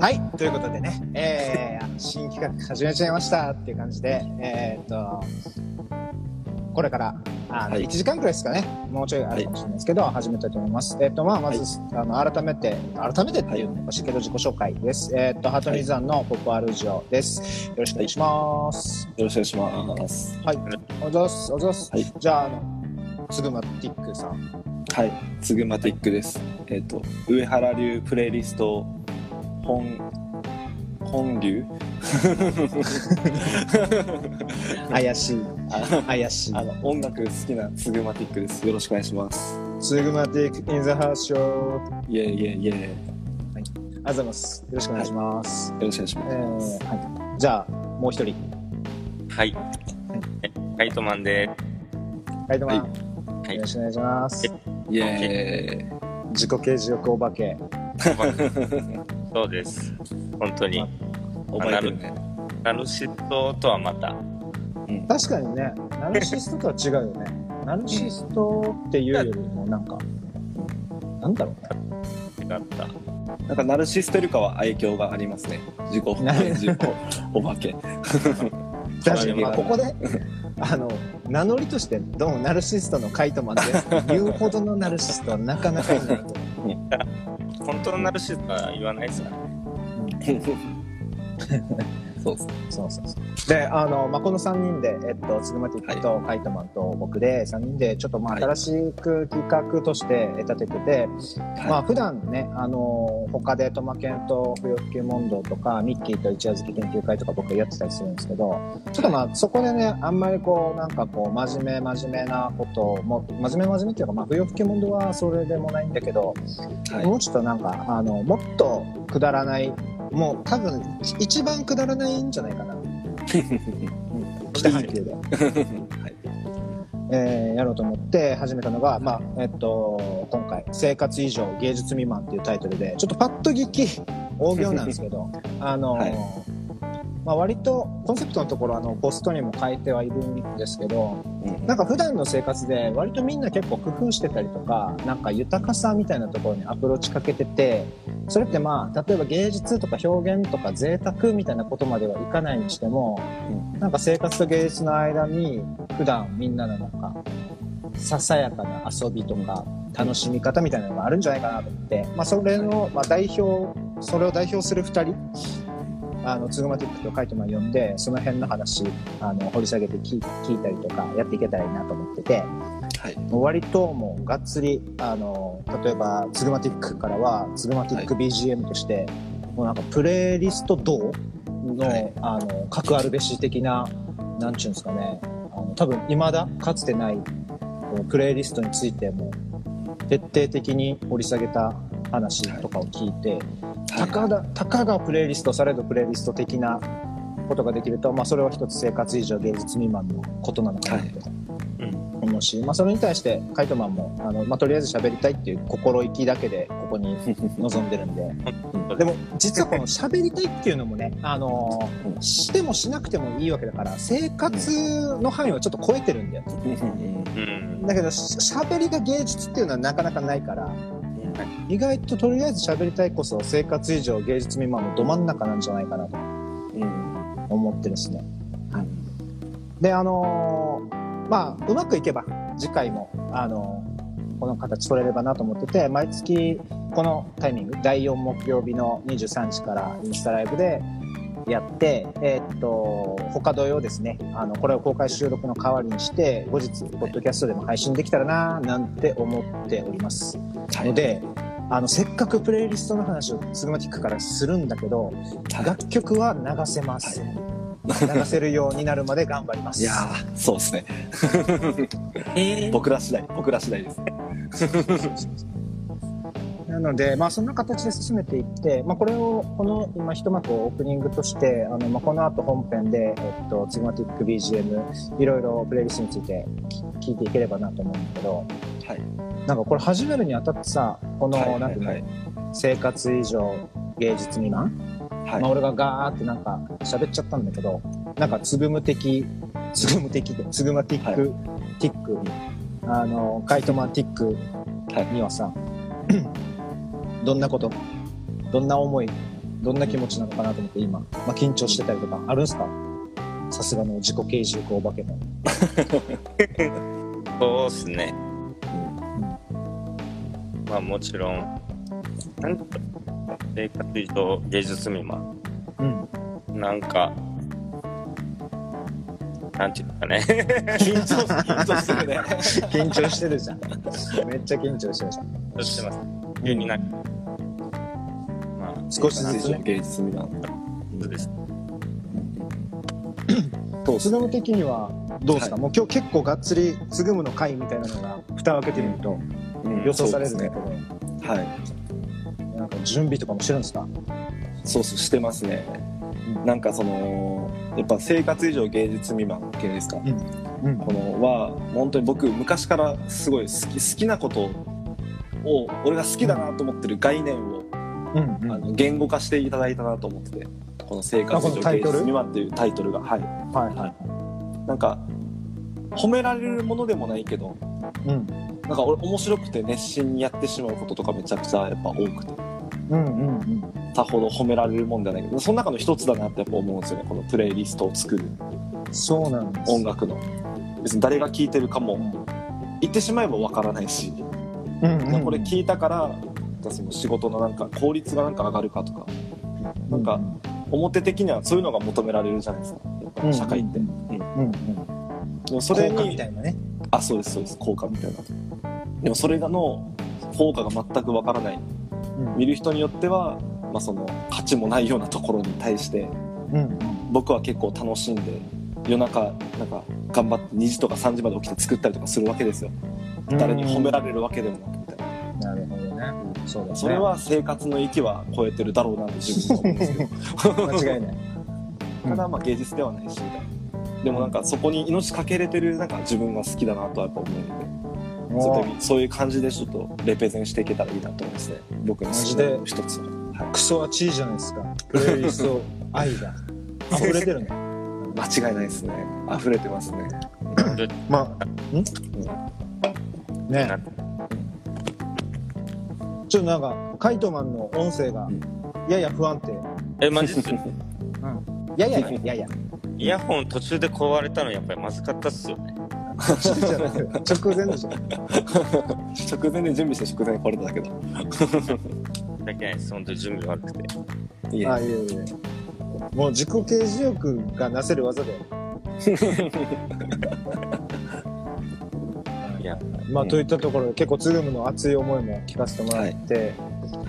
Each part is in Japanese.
はい、ということでね、えー、新企画始めちゃいましたっていう感じで、えーっと、これから、あの、はい1時間くらいですかね、もうちょいあるかもしれないですけど、始めたいと思います。えーっと、まあ、まず、あの、改めて、改めてっていうのもしいけど、自己紹介です。えーっと、ハトニザンのポップアルジオです。よろしくお願いします。よろしくお願いします。はい、おざっす、おざっす。はいじゃあ、あの、つぐまティックさん。はい、つぐまティックです。えっ、と、上原流プレイリスト本、本流？怪しい、あ怪しいあ。の、音楽好きなつぐまティックです。よろしくお願いします。つぐまティック in the house show。イェイイェイイェイ。よありがとうございます。よろしくお願いします。ろしくお願いしえます。ーはい、じゃあ、もう一人。はい。カイトマンでライトマン、はいよろしくお願いします。イェーイ。自己啓示欲お化け。す。そうです。本当に。覚えてるね。ナルシストとはまた。うん。確かにね、ナルシストとは違うよね。ナルシストっていうよりも、なんか、なんだろうね。違った。なんか、ナルシストよりかは愛嬌がありますね。自己、な自己、お化け。確かに、まあ、ここで、あの、名乗りとして、どうもナルシストのカイトマンですって言うほどのナルシストはなかなかいないと思う。本当のナルシストは言わないですからね。そう。そうそうそう。で、あの、まあ、この3人で、えっと、ツグマティックとカイトマンと僕で、3人で、ちょっとまあ、はい新しく企画として立ててて、まあ、は普段ね、あの、他でトマケンと不要不急問答とか、ミッキーと一夜漬け研究会とか僕やってたりするんですけど、ちょっとまあ、そこでね、あんまりこう、なんかこう、真面目真面目なことを、もう真面目真面目っていうか、まあ、不要不急問答はそれでもないんだけど、い。はい。もうちょっとなんか、あの、もっとくだらない、もう多分、一番くだらないんじゃないかな。北半球で、はい。えーやろうと思って始めたのが、まあ、えっと、今回、生活以上芸術未満っていうタイトルで、ちょっとパッと聞き、大行なんですけど、あの、はいまあ割とコンセプトのところあのポストにも書いてはいるんですけどうんなんか普段の生活で割とみんな結構工夫してたりとかなんか豊かさみたいなところにアプローチかけててそれってまあ例えば芸術とか表現とか贅沢みたいなことまではいかないにしてもなんか生活と芸術の間に普段みんなのなんかささやかな遊びとか楽しみ方みたいなのがあるんじゃないかなと思って、まあ、それの、まあ、代表それを代表する2人あのツグマティックとカイトマン呼んでその辺の話あの掘り下げて聞いたりとかやっていけたらいいなと思っててはい。もう割ともうがっつりあの例えばツグマティックからはツグマティック BGM として、もうなんかプレイリスト同の,、はい。あの各あるべし的ななんちゅうんですかね。あの多分未だかつてないプレイリストについても徹底的に掘り下げた話とかを聞いて、たかだたかがプレイリストされどプレイリスト的なことができると、まあ、それは一つ生活以上芸術未満のことなのかなと。うん。思うし、まあ、それに対してカイトマンもあの、まあ、とりあえず喋りたいっていう心意気だけでここに 臨んでるんででも実はこの喋りたいっていうのもね、あのーしてもしなくてもいいわけだから生活の範囲をちょっと超えてるんだようん。だけどし喋りが芸術っていうのはなかなかないから意外ととりあえず喋りたいこそ生活以上芸術未満のど真ん中なんじゃないかなとうん。思ってですね。で、あのーまあ、うまくいけば次回も、あのーこの形取れればなと思ってて、毎月このタイミング、第4木曜日の23時からインスタライブでやって、えーっと、他同様ですね、あの、これを公開収録の代わりにして、後日、ポッドキャストでも配信できたらな、なんて思っております。ので、あの、せっかくプレイリストの話をスグマティックからするんだけど、楽曲は流せます。流せるようになるまで頑張ります。いやー、そうですね。え僕ら次第、僕ら次第ですね。なので、まあ、そんな形で進めていって、まあ、これを、この、今、一幕をオープニングとして、あの、まあ、この後本編で、えっと、ツグマティック BGM、いろいろプレイリストについて聞聞いていければなと思うんだけど、はい。なんかこれ始めるにあたってさ、この、はいなんていうの、はい生活以上芸術未満、はい。まあ、俺がガーってなんか喋っちゃったんだけど、なんかつぐむ的、つぐむ的で、つぐまティック、ティック、あの、カイトマンティックはい。にはさ、どんなこと、どんな思いどんな気持ちなのかなと思って今、まあ、緊張してたりとかあるんですか？さすがの自己啓示欲お化けの。そうっすね。まあもちろん、なんか、生活上芸術未満。うん。なんか、なんていうかね。緊張緊張してるね 緊張してるじゃん。めっちゃ緊張してるじゃん。してます。急になんか、まあ、少しずつね。芸術味なんだそうです。つぐむ的にはどうですか、はいもう今日結構がっつりつぐむの回みたいなのが蓋を開けてみるとうん予想されるんだけそど、はいなんか準備とかもしてるんですか？そうそうしてますね、うんなんかそのやっぱ生活以上芸術未満系ですか、うん。このは本当に僕昔からすごい好き好きなことを俺が好きだなと思ってる概念を、うんうん。あの言語化していただいたなと思っててこの生活以上芸術未満っていうタイトルがはいはいはい。なんか褒められるものでもないけどうん。なんか俺面白くて熱心にやってしまうこととかめちゃくちゃやっぱ多くて。さほど褒められるもんじゃないけどその中の一つだなってやっぱ思うんですよねこのプレイリストを作る。そうなんです。音楽の。別に誰が聴いてるかも言ってしまえばわからないし、うんうん。うん。これ聞いたから私も仕事のなんか効率がなんか上がるかとか。なんか表的にはそういうのが求められるじゃないですか。やっぱ社会って、ううんうんうん。でもそれ効果みにたいなね。あそうですそうです。効果みたいな。でもそれがの効果が全くわからない。うん見る人によっては、まあ、その価値もないようなところに対してうん僕は結構楽しんで夜中なんか頑張って2時とか3時まで起きて作ったりとかするわけですようん。誰に褒められるわけでもなくみたいななるほどね。そうだね。それは生活の域は超えてるだろうなって自分は思うんですけど 間違いない。ただまあ芸術ではないしみたいなでもなんかそこに命かけれてるなんか自分が好きだなとはやっぱ思うのでそういう時そういう感じでちょっとレペゼンしていけたらいいなと思いますね。僕の好きなの一つははい。クソはチーじゃないですか。プレイリスト愛が。溢れてるね。間違いないですね。溢れてますね。まあ、ん？ね。なちょっとなんか、カイトマンの音声がうん。やや不安定。え、マジっすややや、やや。イヤホン途中で壊れたのやっぱりまずかったっすよね。じゃない直前でしょ。直前で準備して直前に来れただけどだけないです。本当に準備悪くて。いえあ、いえいえ。もう自己啓示欲がなせる技で。いや、まあ、といったところで結構ツルムの熱い思いも聞かせてもらって、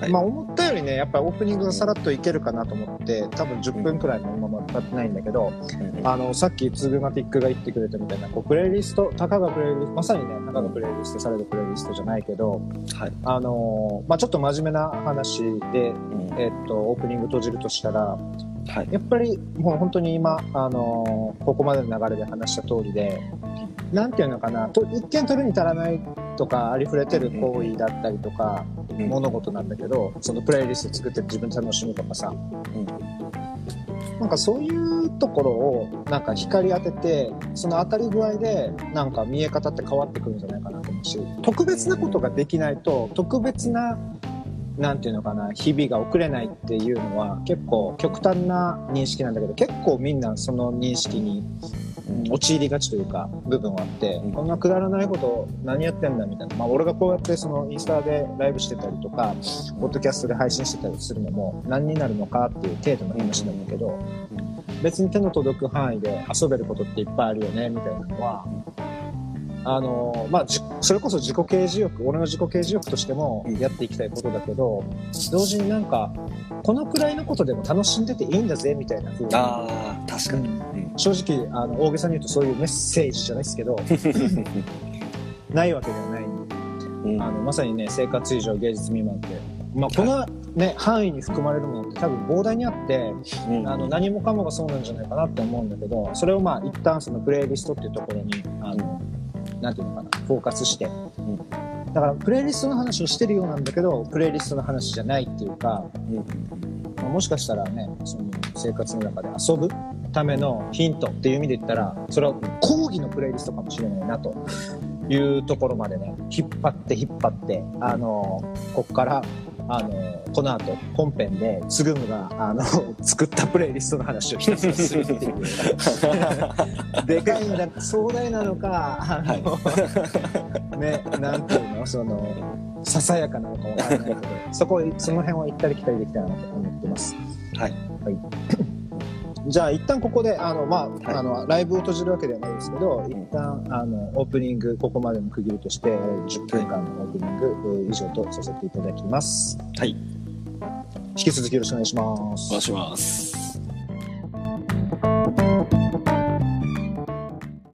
はい。まあ思ったよりねやっぱりオープニングがさらっといけるかなと思って多分10分くらいのまま使ってないんだけど、うん。あのさっきツグマティックが言ってくれたみたいなこうプレイリストたかがプレイリストまさにねたかがプレイリストされるプレイリストじゃないけどはい。あのまあちょっと真面目な話で、うん。えっとオープニング閉じるとしたらはい。やっぱりもう本当に今、あのここまでの流れで話した通りで、なんていうのかな、と一見取るに足らないとか、ありふれてる行為だったりとか、うん。物事なんだけど、そのプレイリスト作って自分で楽しむとかさ、なんかそういうところをなんか光当てて、その当たり具合でなんか見え方って変わってくるんじゃないかなと思うし、特別なことができないと、特別ななんていうのかな日々が送れないっていうのは結構極端な認識なんだけど結構みんなその認識にうん陥りがちというか部分はあって、うん。こんなくだらないこと何やってんだみたいな、まあ、俺がこうやってそのインスタでライブしてたりとかポッドキャストで配信してたりするのも何になるのかっていう程度の話なんだけど、別に手の届く範囲で遊べることっていっぱいあるよねみたいなのは、あのまあ、じそれこそ自己啓示欲俺の自己啓示欲としてもやっていきたいことだけど、同時になんかこのくらいのことでも楽しんでていいんだぜみたいな風にああ確かに、正直あの大げさに言うとそういうメッセージじゃないですけど ないわけではない。うん。あのまさにね生活以上芸術未満って、まあ、この、ね範囲に含まれるものって多分膨大にあってうん。あの何もかもがそうなんじゃないかなって思うんだけどそれをまあ一旦そのプレイリストっていうところにあのなんていうのかなフォーカスして、だからプレイリストの話をしてるようなんだけどプレイリストの話じゃないっていうか、まあもしかしたらねその生活の中で遊ぶためのヒントっていう意味で言ったらそれは講義のプレイリストかもしれないなと。いうところまでね引っ張って引っ張ってあのこっからあのこの後本編でつぐむがあの 作ったプレイリストの話をひたすらするっていう。でかいんだ壮大なのかあの、ねなんていうのそのささやかなのかわからないけどそこその辺は行ったり来たりできたらなと思ってます。はいじゃあ一旦ここであの、まあはい。あのライブを閉じるわけではないですけど一旦あのオープニングここまでの区切りとして10分間のオープニングえー以上とさせていただきます。はい。引き続きよろしくお願いします。お願いします